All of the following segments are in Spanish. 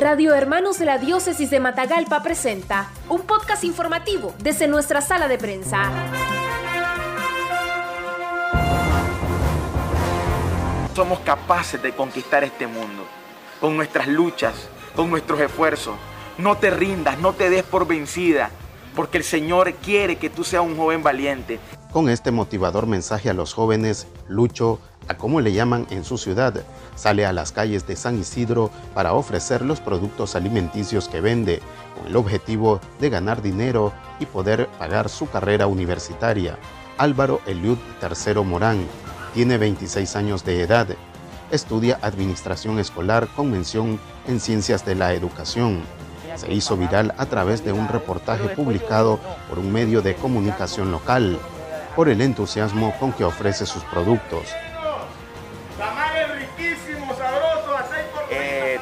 Radio Hermanos de la Diócesis de Matagalpa presenta un podcast informativo desde nuestra sala de prensa. Somos capaces de conquistar este mundo con nuestras luchas, con nuestros esfuerzos. No te rindas, no te des por vencida, porque el Señor quiere que tú seas un joven valiente. Con este motivador mensaje a los jóvenes, Lucho a como le llaman en su ciudad, sale a las calles de San Isidro para ofrecer los productos alimenticios que vende, con el objetivo de ganar dinero y poder pagar su carrera universitaria. Álvaro Eliud III Morán tiene 26 años de edad. Estudia Administración Escolar con mención en Ciencias de la Educación. Se hizo viral a través de un reportaje publicado por un medio de comunicación local por el entusiasmo con que ofrece sus productos.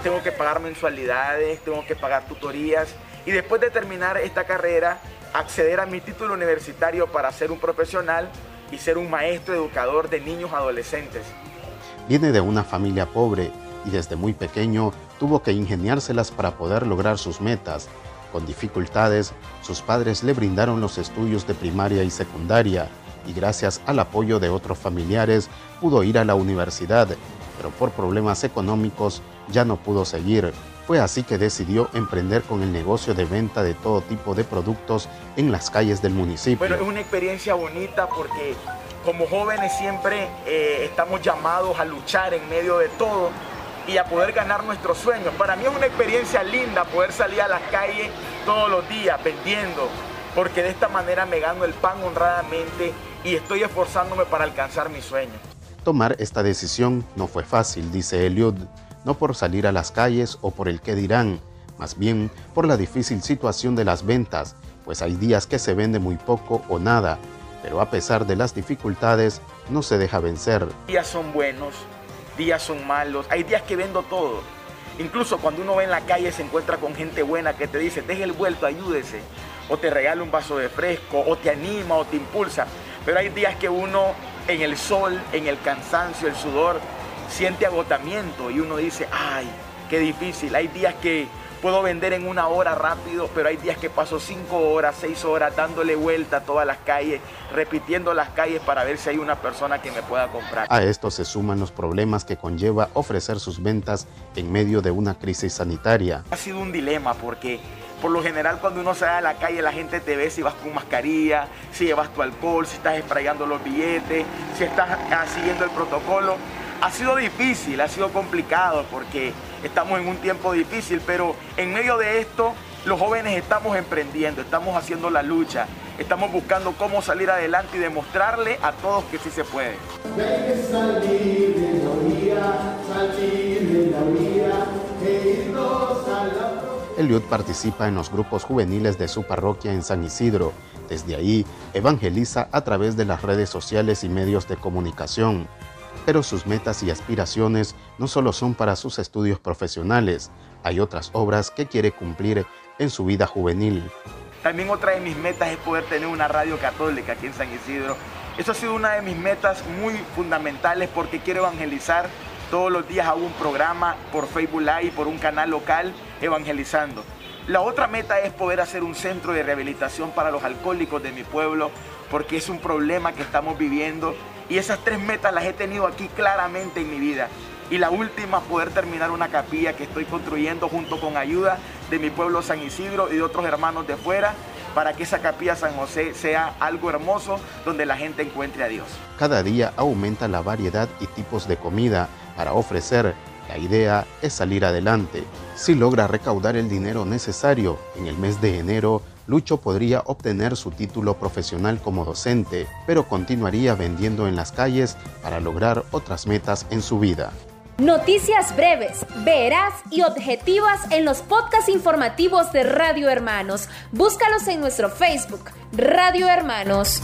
Tengo que pagar mensualidades, tengo que pagar tutorías y después de terminar esta carrera, acceder a mi título universitario para ser un profesional y ser un maestro educador de niños adolescentes. Viene de una familia pobre y desde muy pequeño tuvo que ingeniárselas para poder lograr sus metas. Con dificultades, sus padres le brindaron los estudios de primaria y secundaria y gracias al apoyo de otros familiares pudo ir a la universidad pero por problemas económicos ya no pudo seguir. Fue así que decidió emprender con el negocio de venta de todo tipo de productos en las calles del municipio. Bueno, es una experiencia bonita porque como jóvenes siempre eh, estamos llamados a luchar en medio de todo y a poder ganar nuestros sueños. Para mí es una experiencia linda poder salir a las calles todos los días vendiendo, porque de esta manera me gano el pan honradamente y estoy esforzándome para alcanzar mis sueños. Tomar esta decisión no fue fácil, dice Eliud, no por salir a las calles o por el qué dirán, más bien por la difícil situación de las ventas, pues hay días que se vende muy poco o nada, pero a pesar de las dificultades, no se deja vencer. Días son buenos, días son malos, hay días que vendo todo. Incluso cuando uno va en la calle se encuentra con gente buena que te dice, deje el vuelto, ayúdese, o te regala un vaso de fresco, o te anima, o te impulsa. Pero hay días que uno en el sol, en el cansancio, el sudor, siente agotamiento y uno dice, ay, qué difícil. Hay días que puedo vender en una hora rápido, pero hay días que paso cinco horas, seis horas dándole vuelta a todas las calles, repitiendo las calles para ver si hay una persona que me pueda comprar. A esto se suman los problemas que conlleva ofrecer sus ventas en medio de una crisis sanitaria. Ha sido un dilema porque por lo general cuando uno sale a la calle la gente te ve si vas con mascarilla, si llevas tu alcohol, si estás sprayando los billetes, si estás ah, siguiendo el protocolo. Ha sido difícil, ha sido complicado porque estamos en un tiempo difícil, pero en medio de esto los jóvenes estamos emprendiendo, estamos haciendo la lucha, estamos buscando cómo salir adelante y demostrarle a todos que sí se puede. Eliud participa en los grupos juveniles de su parroquia en San Isidro. Desde ahí evangeliza a través de las redes sociales y medios de comunicación. Pero sus metas y aspiraciones no solo son para sus estudios profesionales, hay otras obras que quiere cumplir en su vida juvenil. También otra de mis metas es poder tener una radio católica aquí en San Isidro. Eso ha sido una de mis metas muy fundamentales porque quiero evangelizar todos los días hago un programa por Facebook Live, por un canal local, evangelizando. La otra meta es poder hacer un centro de rehabilitación para los alcohólicos de mi pueblo, porque es un problema que estamos viviendo. Y esas tres metas las he tenido aquí claramente en mi vida. Y la última, poder terminar una capilla que estoy construyendo junto con ayuda de mi pueblo San Isidro y de otros hermanos de fuera, para que esa capilla San José sea algo hermoso donde la gente encuentre a Dios. Cada día aumenta la variedad y tipos de comida para ofrecer. La idea es salir adelante. Si logra recaudar el dinero necesario en el mes de enero, Lucho podría obtener su título profesional como docente, pero continuaría vendiendo en las calles para lograr otras metas en su vida. Noticias breves, veraz y objetivas en los podcasts informativos de Radio Hermanos. Búscalos en nuestro Facebook, Radio Hermanos.